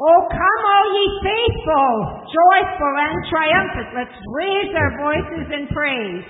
Oh, come, all ye faithful, joyful and triumphant. Let's raise our voices in praise.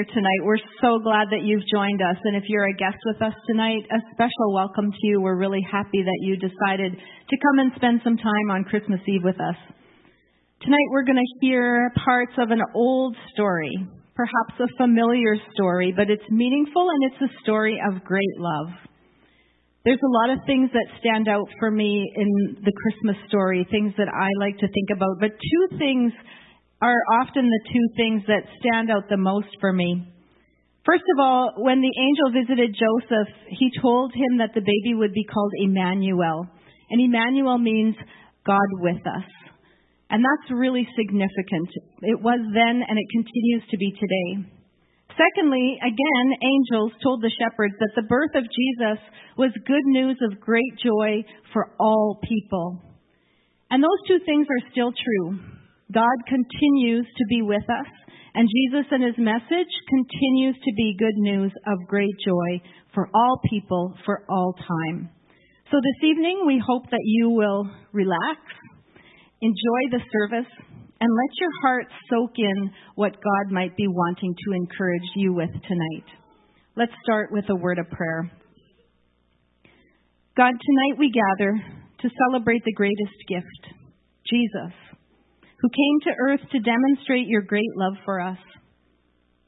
Here tonight. We're so glad that you've joined us. And if you're a guest with us tonight, a special welcome to you. We're really happy that you decided to come and spend some time on Christmas Eve with us. Tonight we're going to hear parts of an old story, perhaps a familiar story, but it's meaningful and it's a story of great love. There's a lot of things that stand out for me in the Christmas story, things that I like to think about, but two things are often the two things that stand out the most for me. First of all, when the angel visited Joseph, he told him that the baby would be called Emmanuel. And Emmanuel means God with us. And that's really significant. It was then and it continues to be today. Secondly, again, angels told the shepherds that the birth of Jesus was good news of great joy for all people. And those two things are still true. God continues to be with us, and Jesus and his message continues to be good news of great joy for all people for all time. So this evening, we hope that you will relax, enjoy the service, and let your heart soak in what God might be wanting to encourage you with tonight. Let's start with a word of prayer. God, tonight we gather to celebrate the greatest gift, Jesus, who came to earth to demonstrate your great love for us.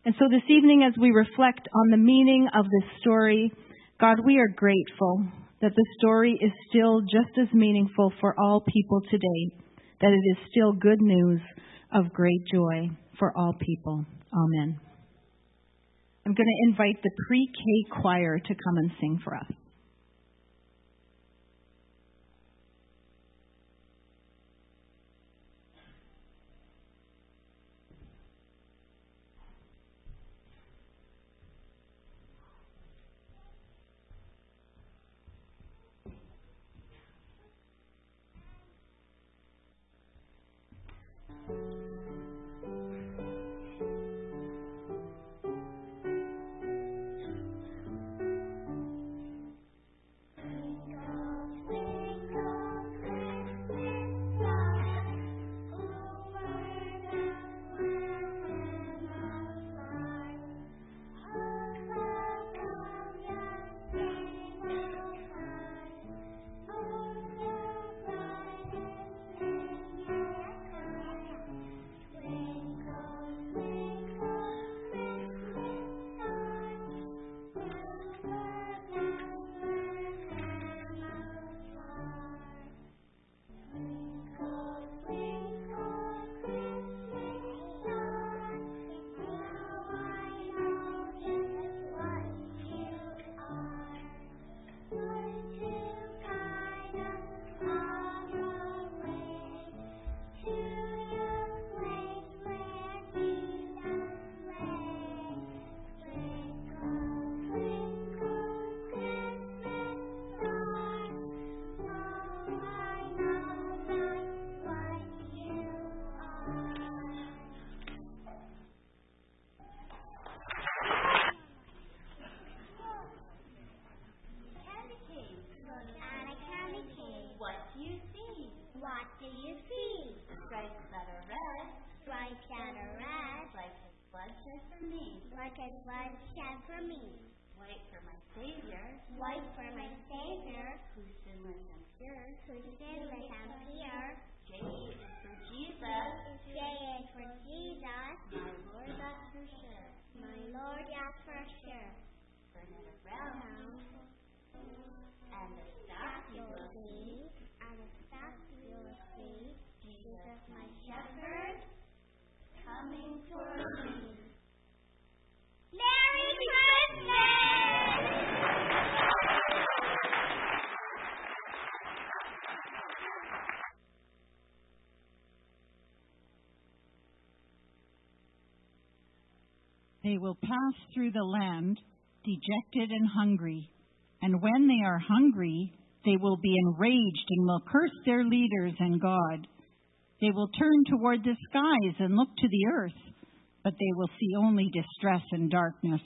And so this evening, as we reflect on the meaning of this story, God, we are grateful that the story is still just as meaningful for all people today that it is still good news of great joy for all people. Amen. I'm going to invite the pre K choir to come and sing for us. Pure. who's sinless and pure. J is for Jesus, J is for Jesus, my Lord, that's for sure. my Lord, yes, for sure. Turn it around, and the staff you will see. and the staff you will see, Jesus, my shepherd, coming toward me. Merry Christmas! They will pass through the land, dejected and hungry. And when they are hungry, they will be enraged and will curse their leaders and God. They will turn toward the skies and look to the earth, but they will see only distress and darkness,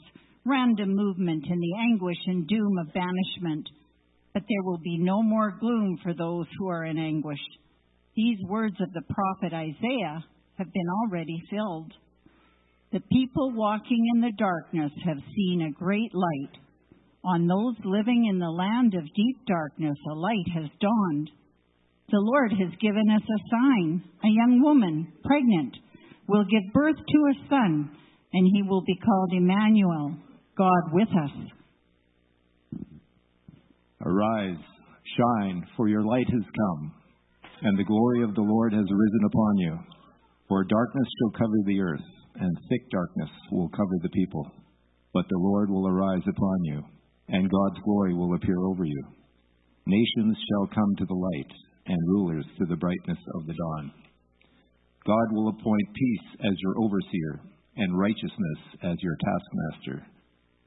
random movement and the anguish and doom of banishment. But there will be no more gloom for those who are in anguish. These words of the prophet Isaiah have been already filled. The people walking in the darkness have seen a great light. On those living in the land of deep darkness, a light has dawned. The Lord has given us a sign. A young woman, pregnant, will give birth to a son, and he will be called Emmanuel, God with us. Arise, shine, for your light has come, and the glory of the Lord has risen upon you. For darkness shall cover the earth, and thick darkness will cover the people. But the Lord will arise upon you, and God's glory will appear over you. Nations shall come to the light, and rulers to the brightness of the dawn. God will appoint peace as your overseer, and righteousness as your taskmaster.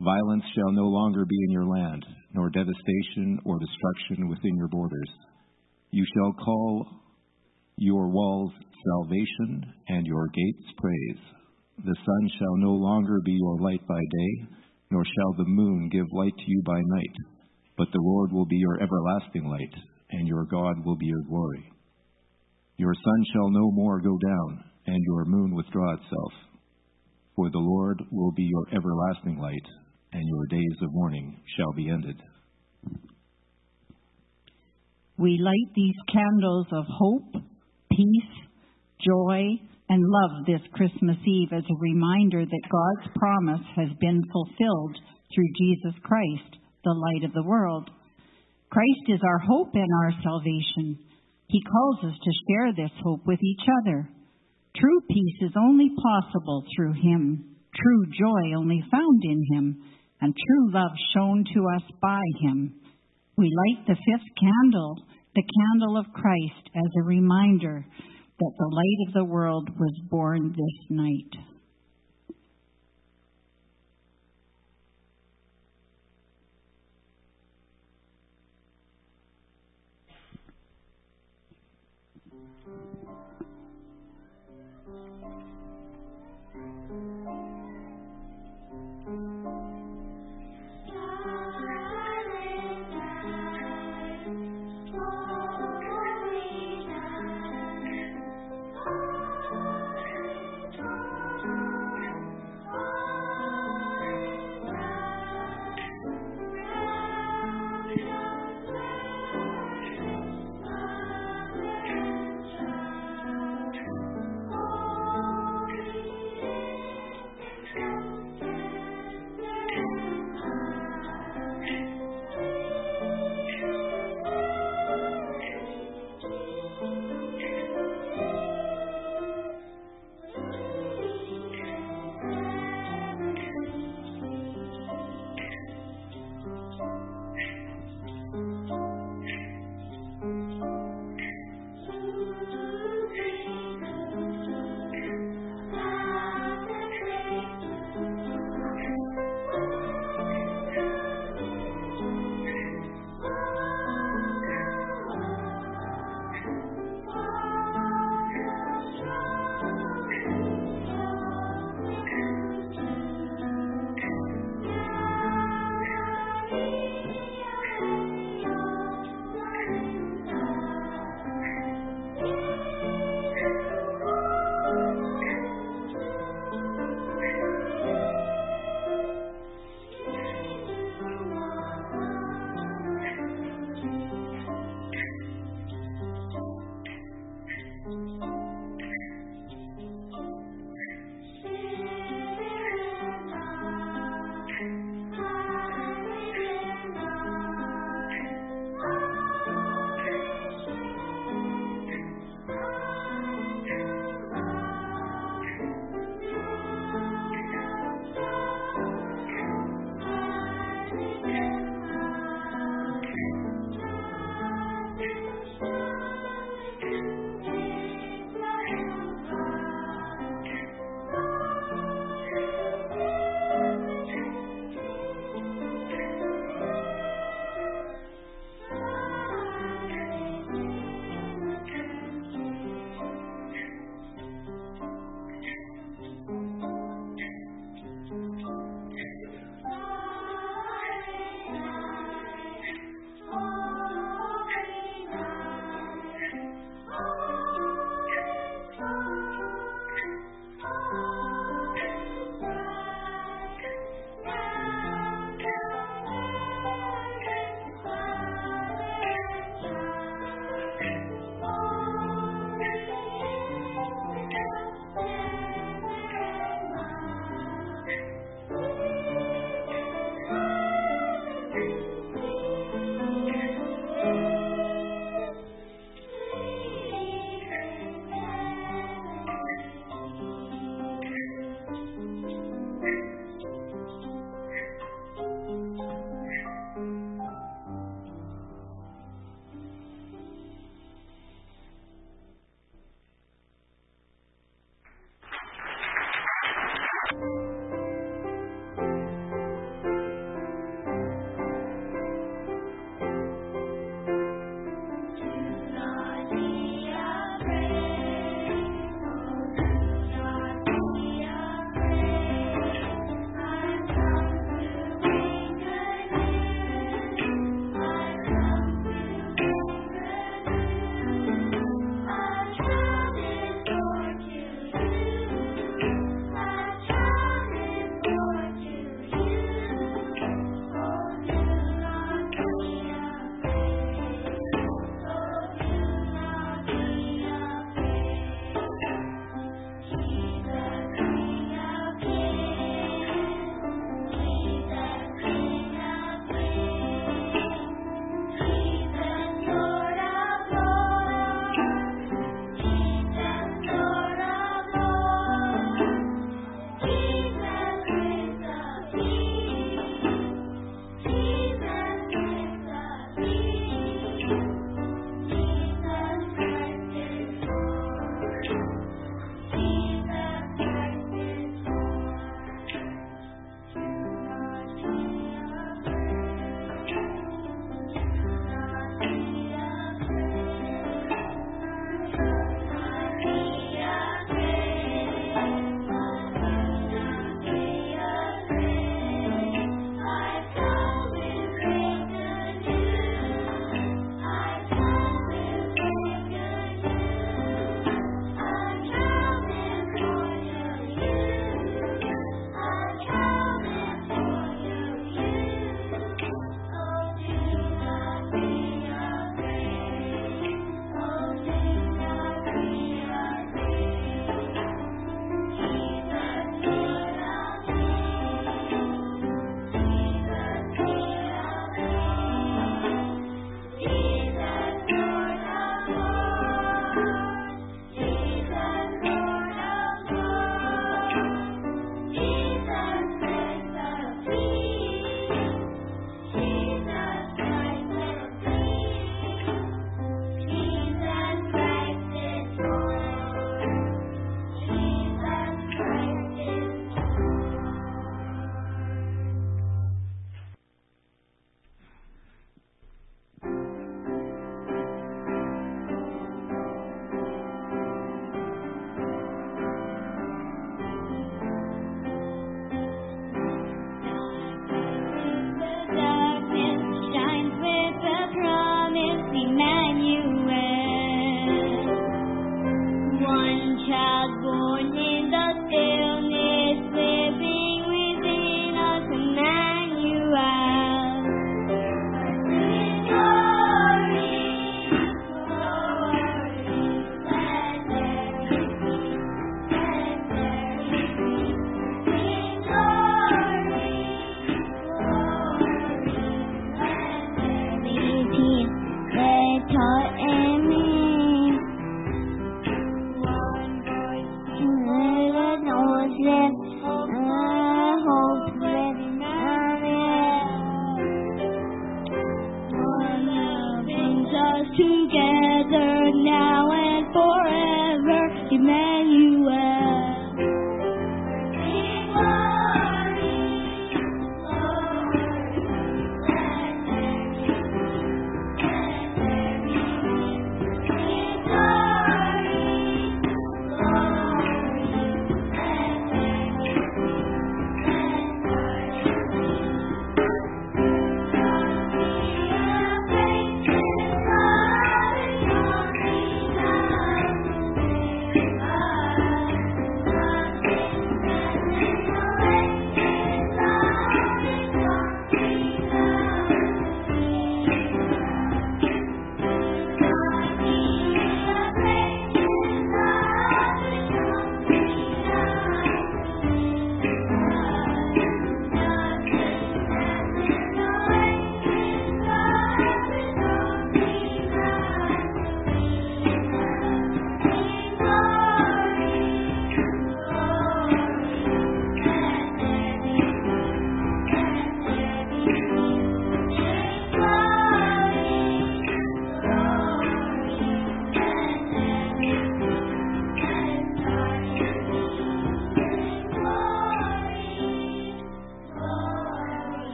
Violence shall no longer be in your land, nor devastation or destruction within your borders. You shall call your walls salvation and your gates praise. The sun shall no longer be your light by day, nor shall the moon give light to you by night. But the Lord will be your everlasting light, and your God will be your glory. Your sun shall no more go down, and your moon withdraw itself. For the Lord will be your everlasting light, and your days of mourning shall be ended. We light these candles of hope, peace, joy, and love this Christmas Eve as a reminder that God's promise has been fulfilled through Jesus Christ, the light of the world. Christ is our hope and our salvation. He calls us to share this hope with each other. True peace is only possible through Him, true joy only found in Him, and true love shown to us by Him. We light the fifth candle, the candle of Christ, as a reminder that the light of the world was born this night.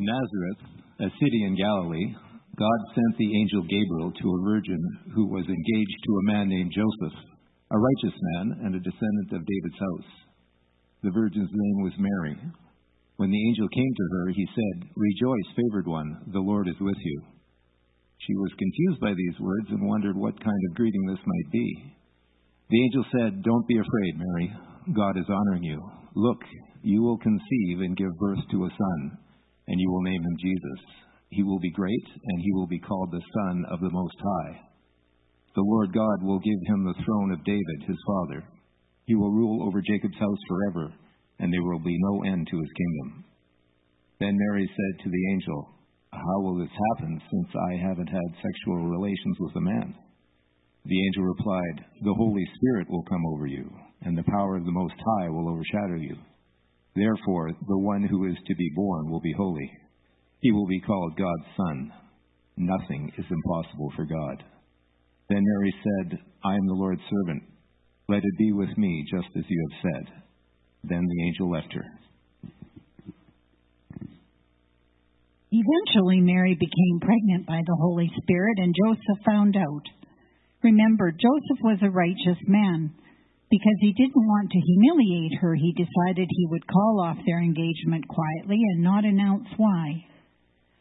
In Nazareth, a city in Galilee, God sent the angel Gabriel to a virgin who was engaged to a man named Joseph, a righteous man and a descendant of David's house. The virgin's name was Mary. When the angel came to her, he said, Rejoice, favored one, the Lord is with you. She was confused by these words and wondered what kind of greeting this might be. The angel said, Don't be afraid, Mary. God is honoring you. Look, you will conceive and give birth to a son, and you will name him Jesus. He will be great, and he will be called the Son of the Most High. The Lord God will give him the throne of David, his father. He will rule over Jacob's house forever, and there will be no end to his kingdom. Then Mary said to the angel, How will this happen, since I haven't had sexual relations with a man? The angel replied, The Holy Spirit will come over you, and the power of the Most High will overshadow you. Therefore, the one who is to be born will be holy. He will be called God's Son. Nothing is impossible for God. Then Mary said, I am the Lord's servant. Let it be with me just as you have said. Then the angel left her. Eventually, Mary became pregnant by the Holy Spirit, and Joseph found out. Remember, Joseph was a righteous man. Because he didn't want to humiliate her, he decided he would call off their engagement quietly and not announce why.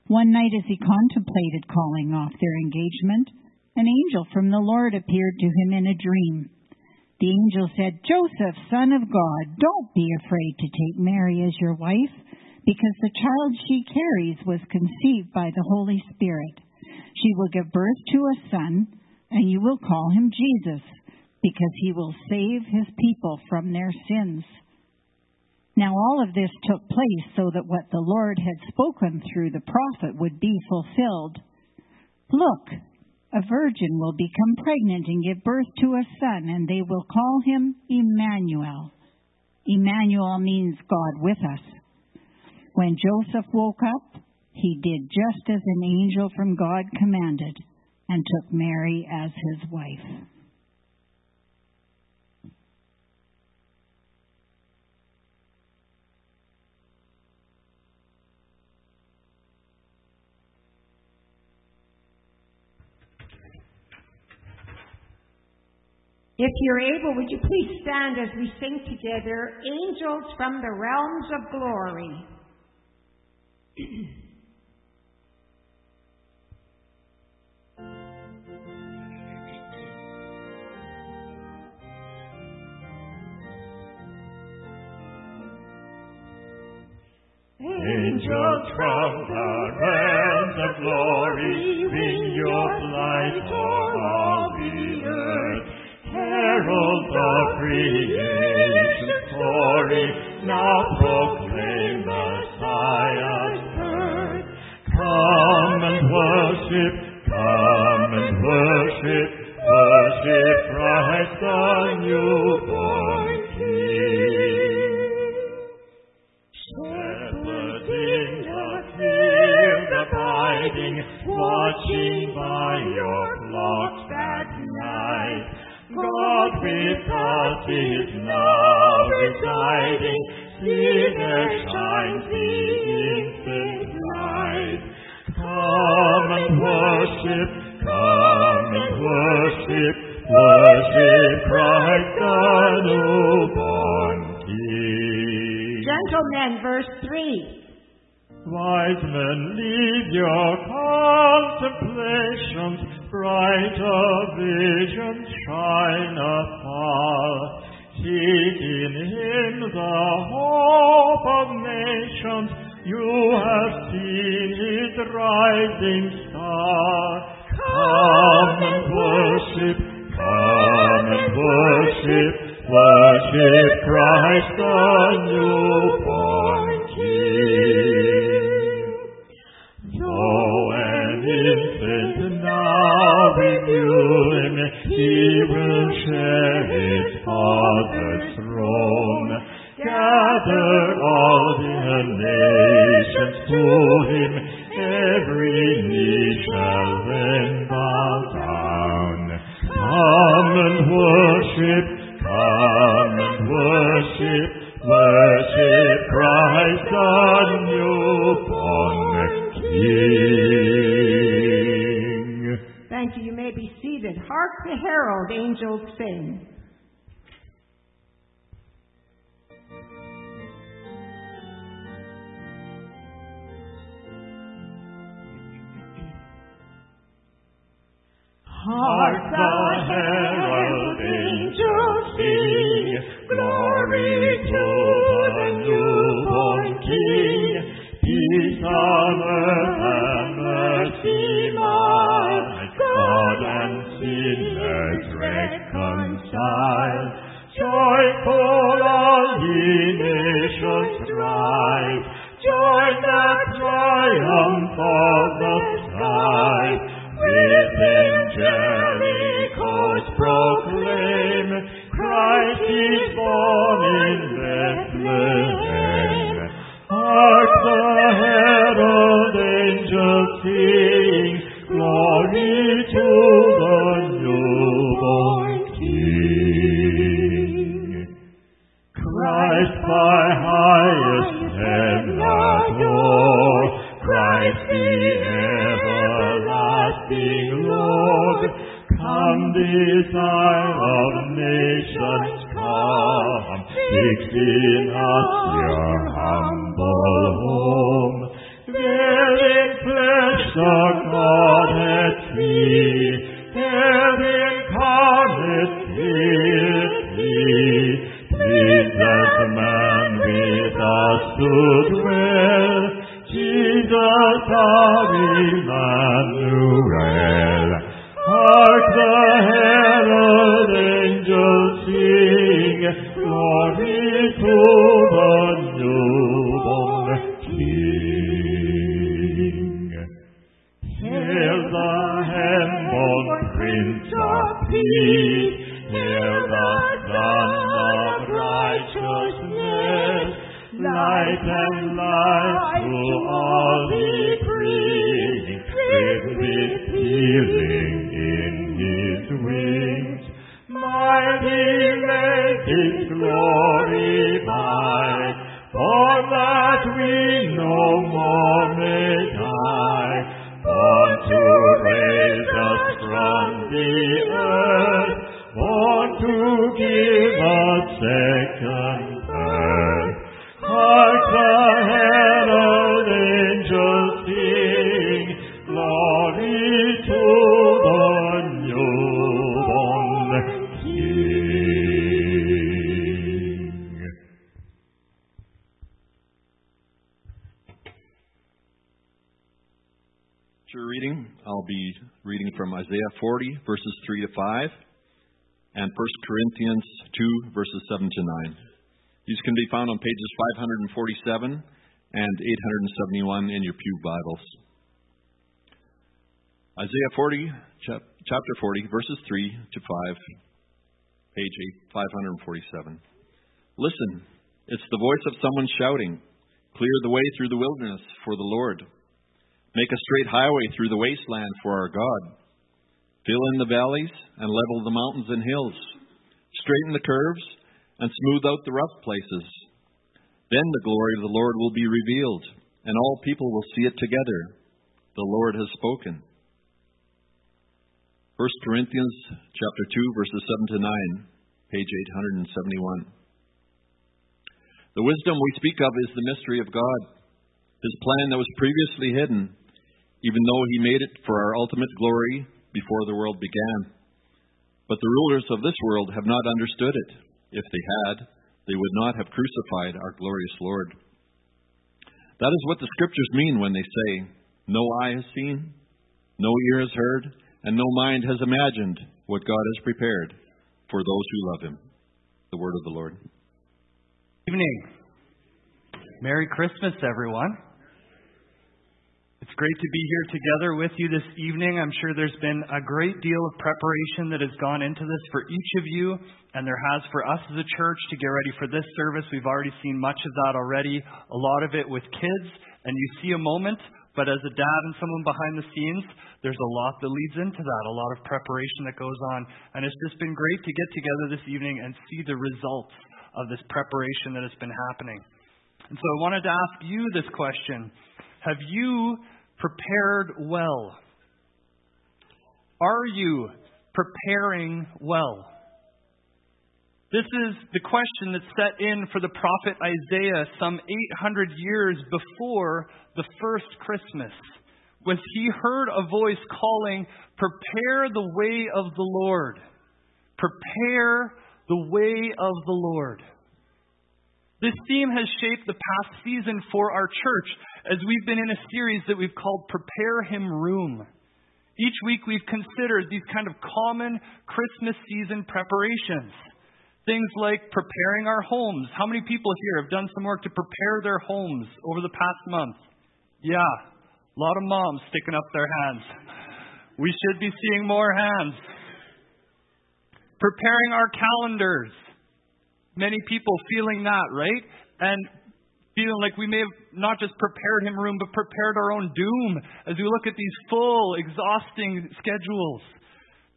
One night, as he contemplated calling off their engagement, an angel from the Lord appeared to him in a dream. The angel said, Joseph, son of God, don't be afraid to take Mary as your wife, because the child she carries was conceived by the Holy Spirit. She will give birth to a son, and you will call him Jesus because he will save his people from their sins. Now, all of this took place so that what the Lord had spoken through the prophet would be fulfilled. Look, a virgin will become pregnant and give birth to a son, and they will call him Emmanuel. Emmanuel means God with us. When Joseph woke up, he did just as an angel from God commanded and took Mary as his wife. If you're able, would you please stand as we sing together, Angels from the Realms of Glory? Angels from the realms of glory, bring your light o'er all Heralds of creation story, now nations to him fixed in us your humble home, there in flesh the God. and 1 Corinthians 2, verses 7 to 9. These can be found on pages 547 and 871 in your Pew Bibles. Isaiah 40, chapter 40, verses 3 to 5, page 547. Listen, it's the voice of someone shouting, Clear the way through the wilderness for the Lord. Make a straight highway through the wasteland for our God. Fill in the valleys and level the mountains and hills. Straighten the curves and smooth out the rough places. Then the glory of the Lord will be revealed, and all people will see it together. The Lord has spoken. 1 Corinthians chapter 2 verses 7 to 9, page 871. The wisdom we speak of is the mystery of God, his plan that was previously hidden, even though he made it for our ultimate glory before the world began. But the rulers of this world have not understood it. If they had, they would not have crucified our glorious Lord. That is what the scriptures mean when they say, No eye has seen, no ear has heard, and no mind has imagined what God has prepared for those who love Him. The word of the Lord. Evening. Merry Christmas, everyone. It's great to be here together with you this evening. I'm sure there's been a great deal of preparation that has gone into this for each of you, and there has for us as a church to get ready for this service. We've already seen much of that already, a lot of it with kids, and you see a moment, but as a dad and someone behind the scenes, there's a lot that leads into that, a lot of preparation that goes on. And it's just been great to get together this evening and see the results of this preparation that has been happening. And so I wanted to ask you this question Have you prepared well? Are you preparing well? This is the question that's set in for the prophet Isaiah some 800 years before the first Christmas, when he heard a voice calling, Prepare the way of the Lord. Prepare the way of the Lord. This theme has shaped the past season for our church as we've been in a series that we've called Prepare Him Room. Each week we've considered these kind of common Christmas season preparations. Things like preparing our homes. How many people here have done some work to prepare their homes over the past month? Yeah, a lot of moms sticking up their hands. We should be seeing more hands. Preparing our calendars. Many people feeling that, right? And feeling like we may have not just prepared him room, but prepared our own doom as we look at these full, exhausting schedules.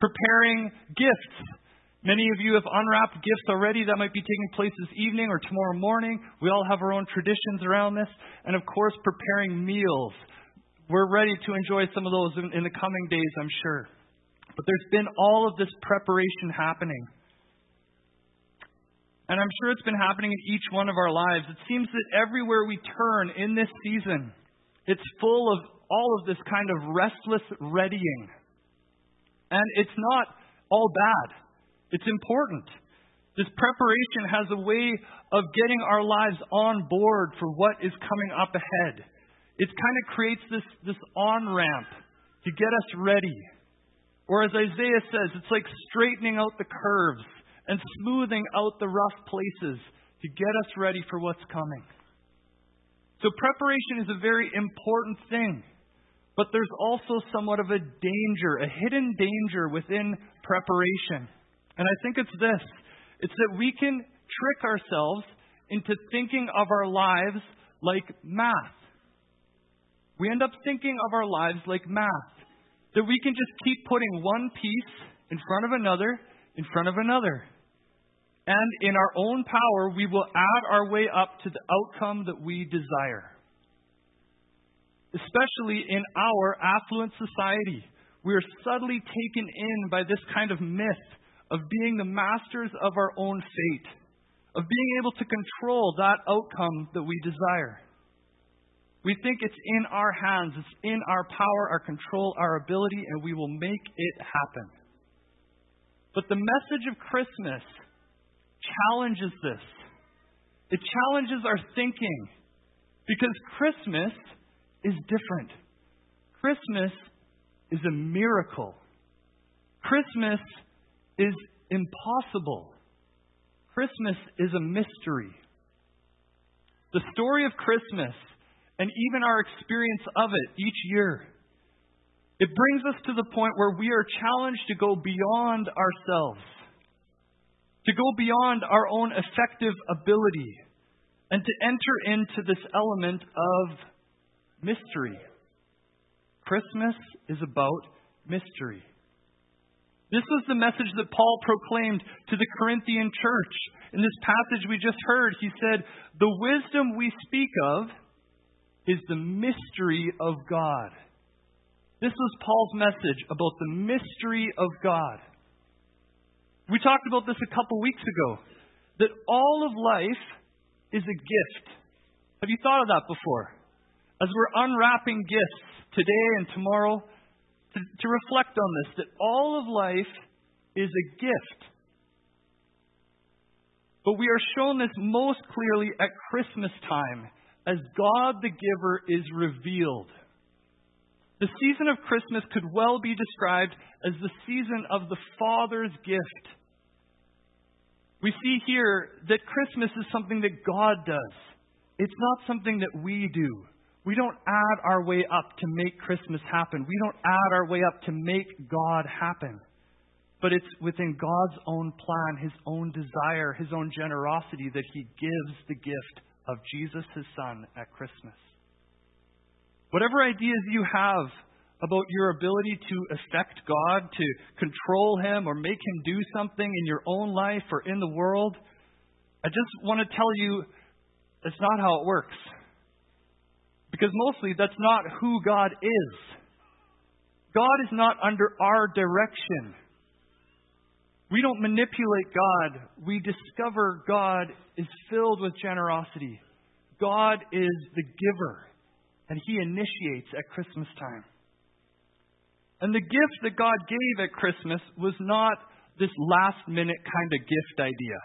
Preparing gifts Many of you have unwrapped gifts already that might be taking place this evening or tomorrow morning. We all have our own traditions around this. And of course, preparing meals. We're ready to enjoy some of those in, in the coming days, I'm sure. But there's been all of this preparation happening. And I'm sure it's been happening in each one of our lives. It seems that everywhere we turn in this season, it's full of all of this kind of restless readying. And it's not all bad. It's important. This preparation has a way of getting our lives on board for what is coming up ahead. It kind of creates this, this on ramp to get us ready. Or as Isaiah says, it's like straightening out the curves and smoothing out the rough places to get us ready for what's coming. So, preparation is a very important thing. But there's also somewhat of a danger, a hidden danger within preparation. And I think it's this it's that we can trick ourselves into thinking of our lives like math. We end up thinking of our lives like math. That we can just keep putting one piece in front of another, in front of another. And in our own power, we will add our way up to the outcome that we desire. Especially in our affluent society, we are subtly taken in by this kind of myth of being the masters of our own fate, of being able to control that outcome that we desire. We think it's in our hands, it's in our power, our control, our ability, and we will make it happen. But the message of Christmas challenges this. It challenges our thinking because Christmas is different. Christmas is a miracle. Christmas is impossible. Christmas is a mystery. The story of Christmas and even our experience of it each year it brings us to the point where we are challenged to go beyond ourselves, to go beyond our own effective ability, and to enter into this element of mystery. Christmas is about mystery. This was the message that Paul proclaimed to the Corinthian church. In this passage we just heard, he said, The wisdom we speak of is the mystery of God. This was Paul's message about the mystery of God. We talked about this a couple weeks ago that all of life is a gift. Have you thought of that before? As we're unwrapping gifts today and tomorrow, to, to reflect on this that all of life is a gift. But we are shown this most clearly at Christmas time as God the giver is revealed. The season of Christmas could well be described as the season of the Father's gift. We see here that Christmas is something that God does. It's not something that we do. We don't add our way up to make Christmas happen. We don't add our way up to make God happen. But it's within God's own plan, His own desire, His own generosity that He gives the gift of Jesus, His Son, at Christmas. Whatever ideas you have about your ability to affect God, to control Him, or make Him do something in your own life or in the world, I just want to tell you that's not how it works. Because mostly that's not who God is. God is not under our direction. We don't manipulate God. We discover God is filled with generosity. God is the giver, and He initiates at Christmas time. And the gift that God gave at Christmas was not this last minute kind of gift idea.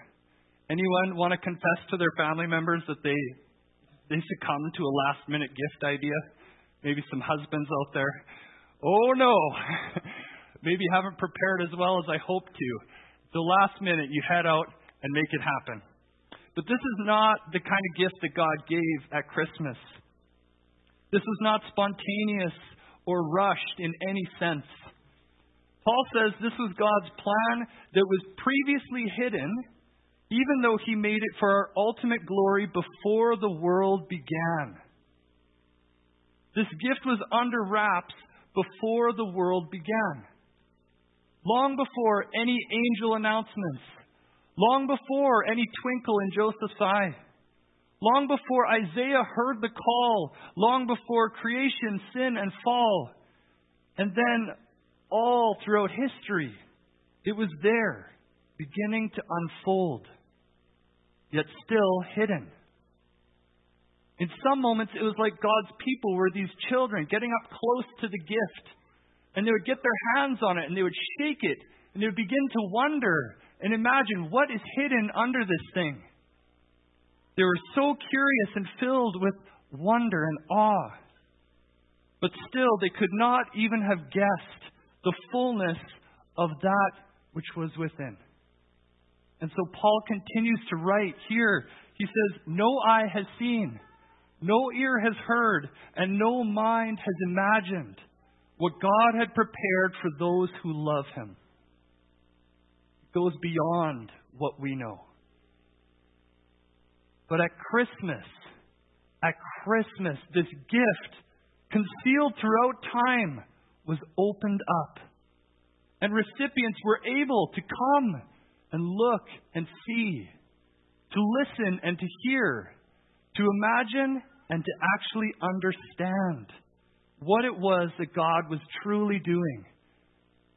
Anyone want to confess to their family members that they they succumb to a last minute gift idea. Maybe some husbands out there. Oh no, maybe you haven't prepared as well as I hoped to. The last minute you head out and make it happen. But this is not the kind of gift that God gave at Christmas. This was not spontaneous or rushed in any sense. Paul says this was God's plan that was previously hidden even though he made it for our ultimate glory before the world began. This gift was under wraps before the world began. Long before any angel announcements, long before any twinkle in Joseph's eye, long before Isaiah heard the call, long before creation, sin, and fall, and then all throughout history, it was there, beginning to unfold yet still hidden. In some moments, it was like God's people were these children getting up close to the gift, and they would get their hands on it, and they would shake it, and they would begin to wonder and imagine what is hidden under this thing. They were so curious and filled with wonder and awe. But still, they could not even have guessed the fullness of that which was within. And so Paul continues to write here. He says, No eye has seen, no ear has heard, and no mind has imagined what God had prepared for those who love him. It goes beyond what we know. But at Christmas, at Christmas, this gift, concealed throughout time, was opened up. And recipients were able to come and look and see, to listen and to hear, to imagine and to actually understand what it was that God was truly doing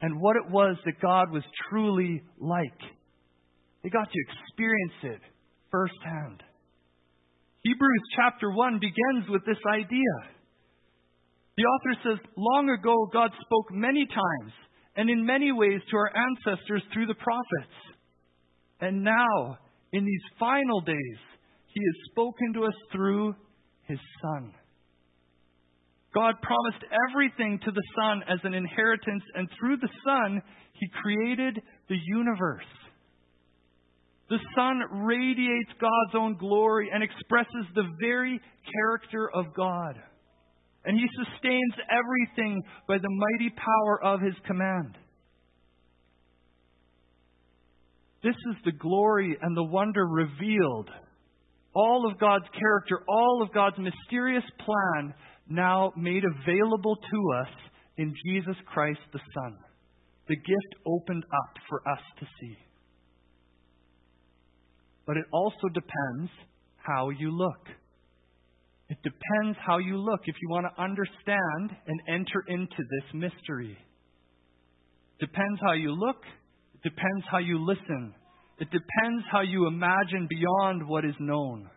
and what it was that God was truly like. They got to experience it firsthand. Hebrews chapter 1 begins with this idea. The author says, Long ago, God spoke many times and in many ways to our ancestors through the prophets. And now, in these final days, He has spoken to us through His Son. God promised everything to the Son as an inheritance, and through the Son, He created the universe. The Son radiates God's own glory and expresses the very character of God. and he sustains everything by the mighty power of his command. This is the glory and the wonder revealed. All of God's character, all of God's mysterious plan now made available to us in Jesus Christ the Son. The gift opened up for us to see. But it also depends how you look. It depends how you look if you want to understand and enter into this mystery. Depends how you look, it depends how you listen. It depends how you imagine beyond what is known.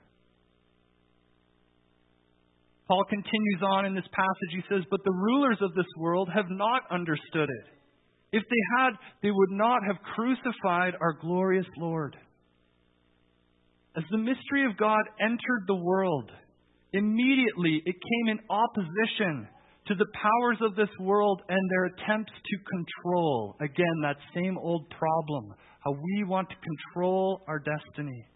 Paul continues on in this passage. He says, But the rulers of this world have not understood it. If they had, they would not have crucified our glorious Lord. As the mystery of God entered the world, immediately it came in opposition to the powers of this world and their attempts to control. Again, that same old problem how we want to control our destiny.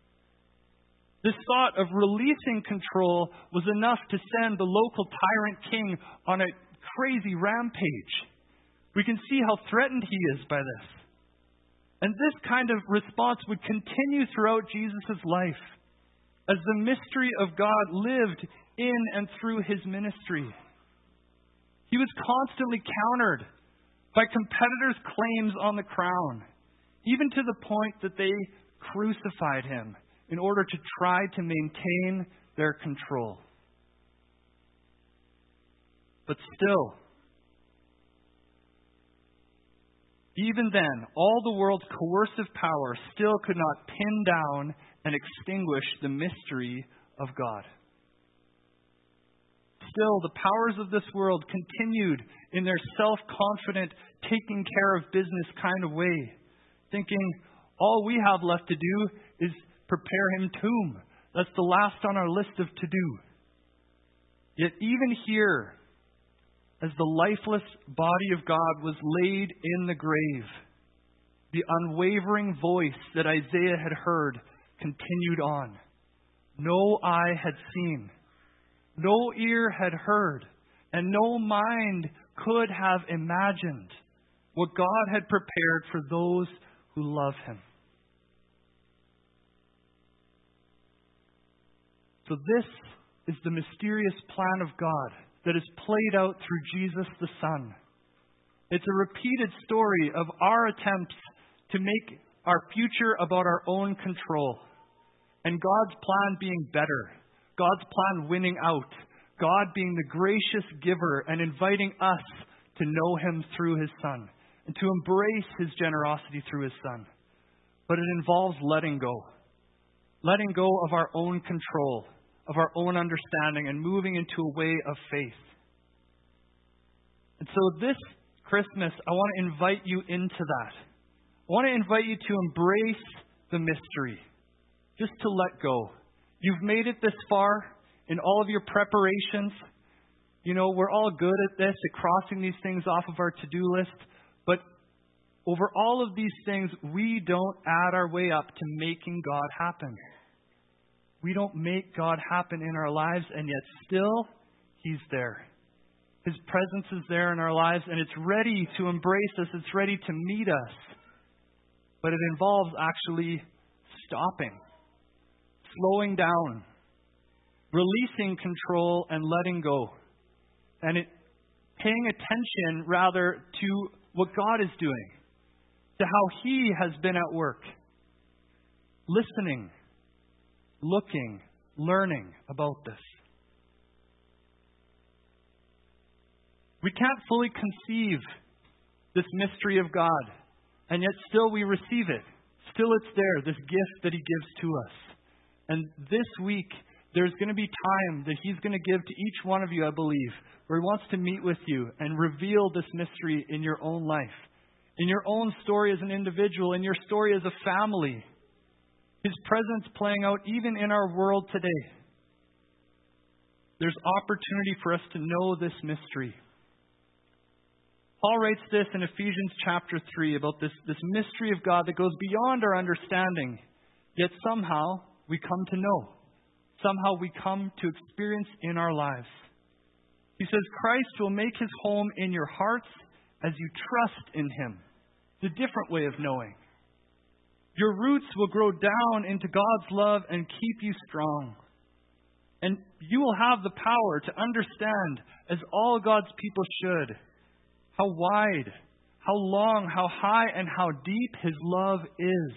This thought of releasing control was enough to send the local tyrant king on a crazy rampage. We can see how threatened he is by this. And this kind of response would continue throughout Jesus' life as the mystery of God lived in and through his ministry. He was constantly countered by competitors' claims on the crown, even to the point that they crucified him in order to try to maintain their control. But still, even then, all the world's coercive power still could not pin down and extinguish the mystery of God. Still, the powers of this world continued in their self confident, taking care of business kind of way, thinking all we have left to do is prepare him tomb. That's the last on our list of to do. Yet, even here, as the lifeless body of God was laid in the grave, the unwavering voice that Isaiah had heard continued on. No eye had seen, no ear had heard, and no mind could have imagined what God had prepared for those who love Him. So, this is the mysterious plan of God that is played out through Jesus the Son. It's a repeated story of our attempts to make our future about our own control, and God's plan being better, God's plan winning out, God being the gracious giver and inviting us to know Him through His Son and to embrace His generosity through His Son. But it involves letting go. Letting go of our own control of our own understanding and moving into a way of faith. And so this Christmas, I want to invite you into that. I want to invite you to embrace the mystery, just to let go. You've made it this far in all of your preparations. You know, we're all good at this, at crossing these things off of our to do list. But over all of these things, we don't add our way up to making God happen. We don't make God happen in our lives, and yet still, He's there. His presence is there in our lives, and it's ready to embrace us, it's ready to meet us. But it involves actually stopping, slowing down, releasing control, and letting go. And it, paying attention rather to what God is doing, to how He has been at work, listening looking, learning about this. We can't fully conceive this mystery of God, and yet still we receive it. Still it's there, this gift that He gives to us. And this week, there's going to be time that He's going to give to each one of you, I believe, where He wants to meet with you and reveal this mystery in your own life, in your own story as an individual, in your story as a family. His presence playing out even in our world today. There's opportunity for us to know this mystery. Paul writes this in Ephesians chapter 3 about this, this mystery of God that goes beyond our understanding, yet somehow we come to know. Somehow we come to experience in our lives. He says Christ will make his home in your hearts as you trust in him. It's a different way of knowing. Your roots will grow down into God's love and keep you strong. And you will have the power to understand, as all God's people should, how wide, how long, how high, and how deep His love is.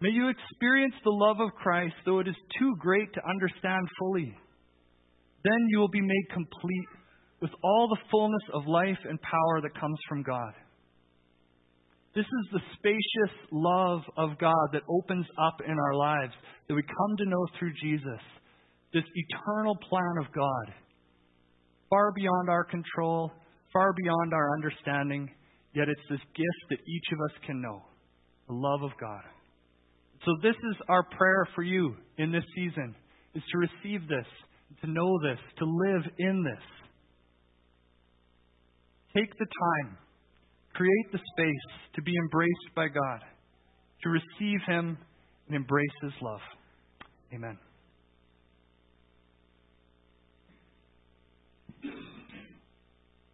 May you experience the love of Christ, though it is too great to understand fully. Then you will be made complete with all the fullness of life and power that comes from God. This is the spacious love of God that opens up in our lives that we come to know through Jesus. This eternal plan of God, far beyond our control, far beyond our understanding, yet it's this gift that each of us can know the love of God. So, this is our prayer for you in this season, is to receive this, to know this, to live in this. Take the time Create the space to be embraced by God, to receive Him and embrace His love. Amen.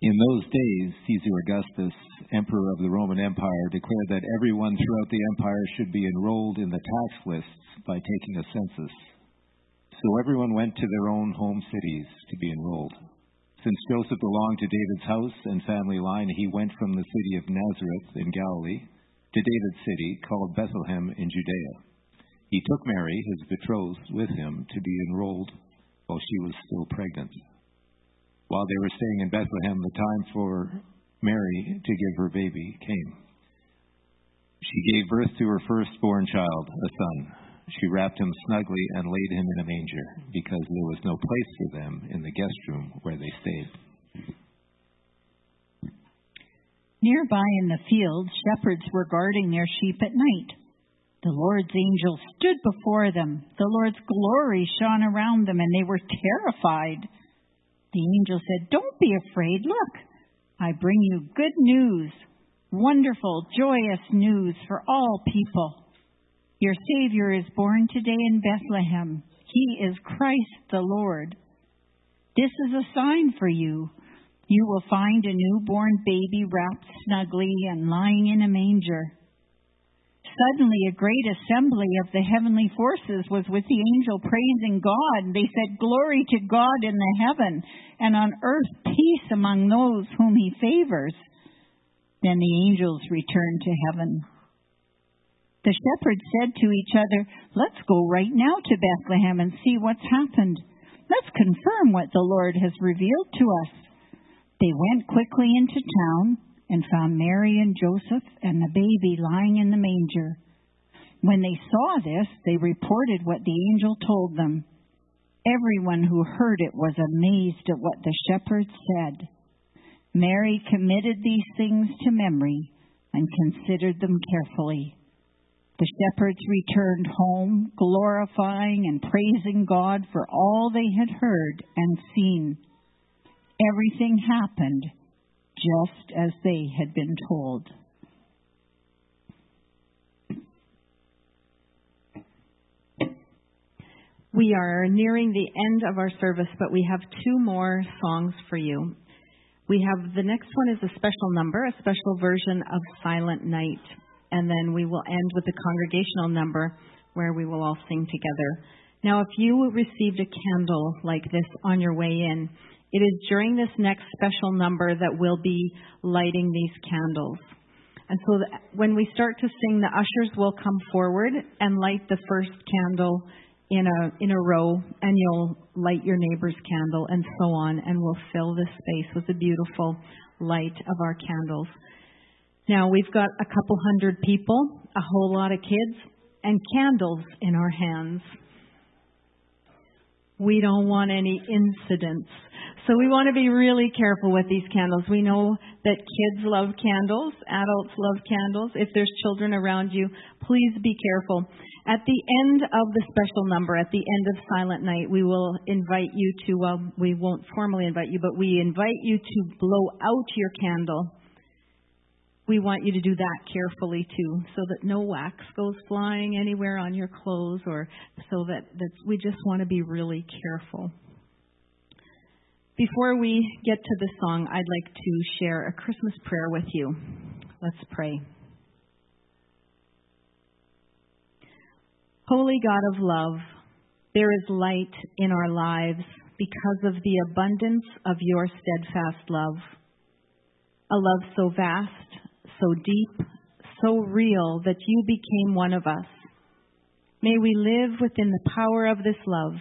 In those days, Caesar Augustus, emperor of the Roman Empire, declared that everyone throughout the empire should be enrolled in the tax lists by taking a census. So everyone went to their own home cities to be enrolled. Since Joseph belonged to David's house and family line, he went from the city of Nazareth in Galilee to David's city called Bethlehem in Judea. He took Mary, his betrothed, with him to be enrolled while she was still pregnant. While they were staying in Bethlehem, the time for Mary to give her baby came. She gave birth to her firstborn child, a son. She wrapped him snugly and laid him in a manger, because there was no place for them in the guest room where they stayed. Nearby in the field, shepherds were guarding their sheep at night. The Lord's angel stood before them. The Lord's glory shone around them, and they were terrified. The angel said, Don't be afraid. Look, I bring you good news, wonderful, joyous news for all people. Your Savior is born today in Bethlehem. He is Christ the Lord. This is a sign for you. You will find a newborn baby wrapped snugly and lying in a manger. Suddenly, a great assembly of the heavenly forces was with the angel praising God. They said, Glory to God in the heaven, and on earth peace among those whom he favors. Then the angels returned to heaven. The shepherds said to each other, Let's go right now to Bethlehem and see what's happened. Let's confirm what the Lord has revealed to us. They went quickly into town and found Mary and Joseph and the baby lying in the manger. When they saw this, they reported what the angel told them. Everyone who heard it was amazed at what the shepherds said. Mary committed these things to memory and considered them carefully. The shepherds returned home, glorifying and praising God for all they had heard and seen. Everything happened just as they had been told. We are nearing the end of our service, but we have two more songs for you. We have the next one is a special number, a special version of Silent Night and then we will end with the congregational number where we will all sing together. Now, if you received a candle like this on your way in, it is during this next special number that we'll be lighting these candles. And so when we start to sing, the ushers will come forward and light the first candle in a in a row and you'll light your neighbor's candle and so on and we'll fill this space with the beautiful light of our candles. Now we've got a couple hundred people, a whole lot of kids, and candles in our hands. We don't want any incidents. So we want to be really careful with these candles. We know that kids love candles, adults love candles. If there's children around you, please be careful. At the end of the special number, at the end of Silent Night, we will invite you to, well, we won't formally invite you, but we invite you to blow out your candle we want you to do that carefully too, so that no wax goes flying anywhere on your clothes, or so that, that we just want to be really careful. Before we get to the song, I'd like to share a Christmas prayer with you. Let's pray. Holy God of love, there is light in our lives because of the abundance of your steadfast love. A love so vast, so deep, so real that you became one of us. May we live within the power of this love,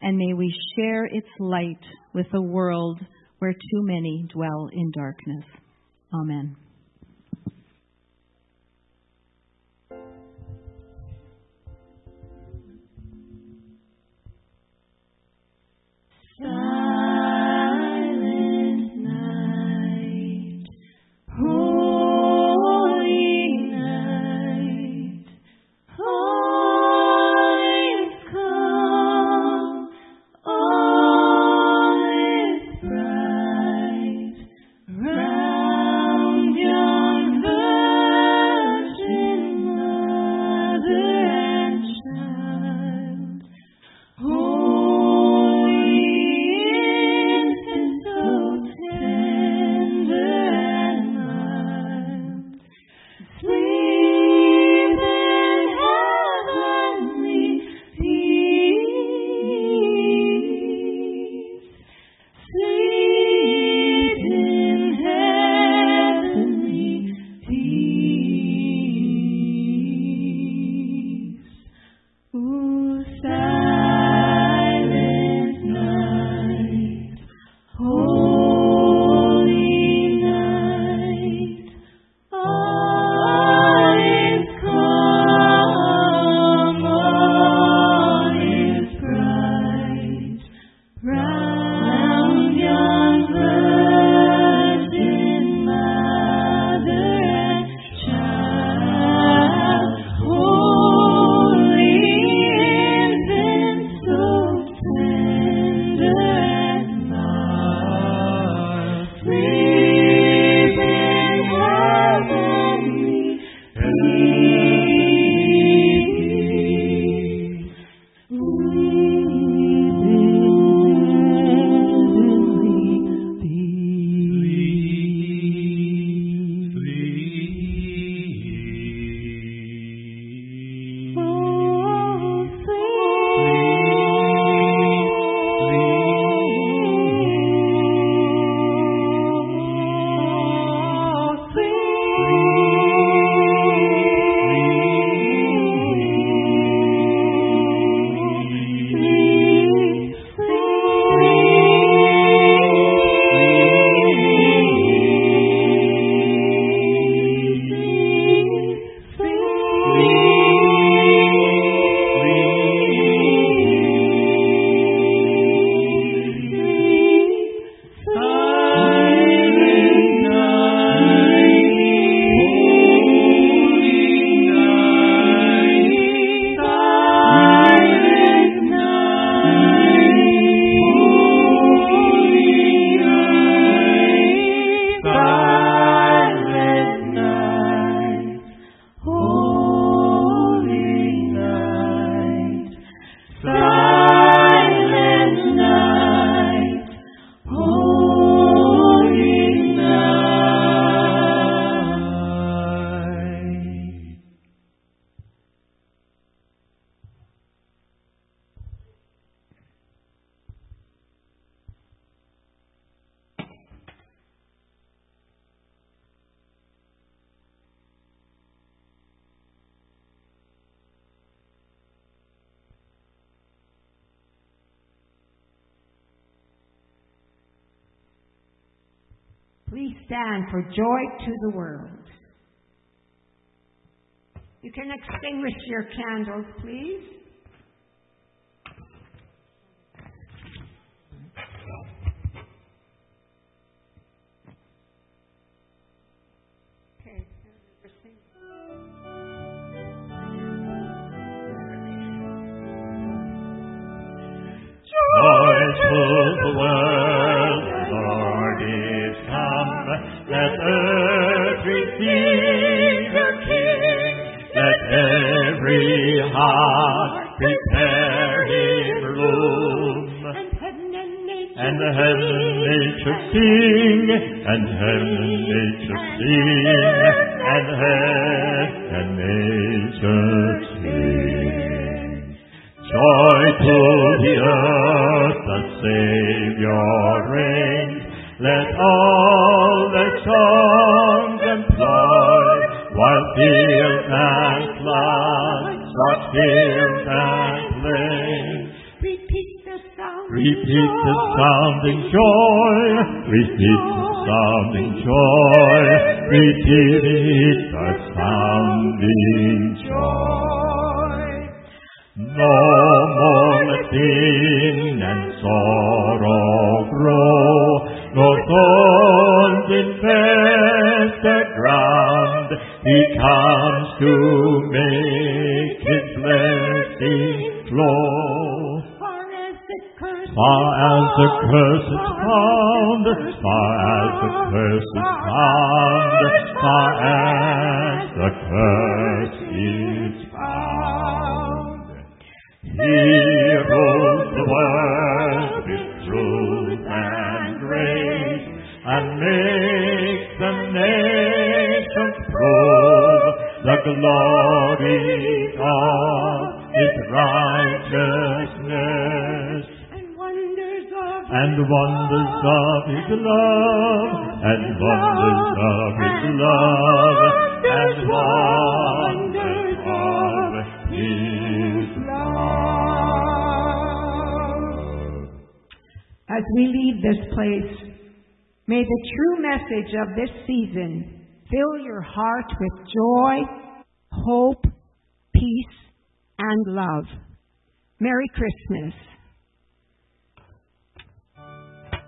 and may we share its light with a world where too many dwell in darkness. Amen. Stand for joy to the world. You can extinguish your candles, please. Let earth receive her King. Let every heart prepare him room. And heaven the heavenly nature sing, and heaven nature sing, and heaven and nature sing. Joy to the earth, the Savior reigns. Let all the songs employ, while fields and floods are filled and plain. Repeat the sound. Repeat the sounding joy, repeat the sounding joy, repeat the heart with joy, hope, peace, and love. Merry Christmas.